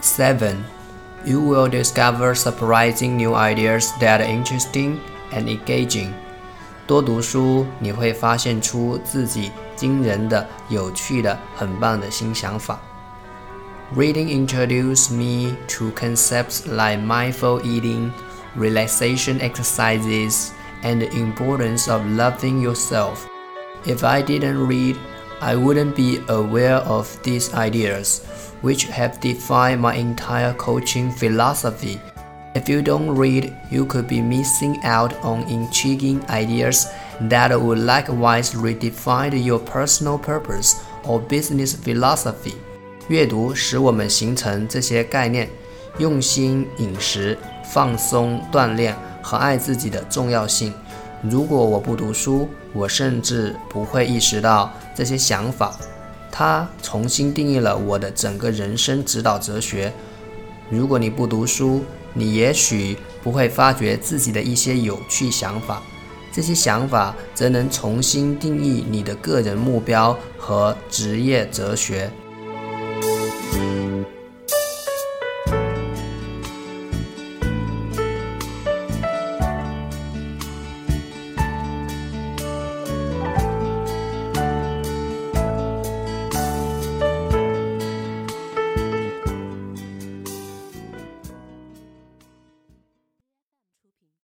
Seven, you will discover surprising new ideas that are interesting and engaging. 多读书，你会发现出自己惊人的、有趣的、很棒的新想法。Reading introduced me to concepts like mindful eating, relaxation exercises, and the importance of loving yourself. If I didn't read, I wouldn't be aware of these ideas, which have defined my entire coaching philosophy. If you don't read, you could be missing out on intriguing ideas that would likewise redefine your personal purpose or business philosophy. 阅读使我们形成这些概念，用心饮食、放松、锻炼和爱自己的重要性。如果我不读书，我甚至不会意识到这些想法。 它重新定义了我的整个人生指导哲学。如果你不读书，你也许不会发觉自己的一些有趣想法，这些想法则能重新定义你的个人目标和职业哲学。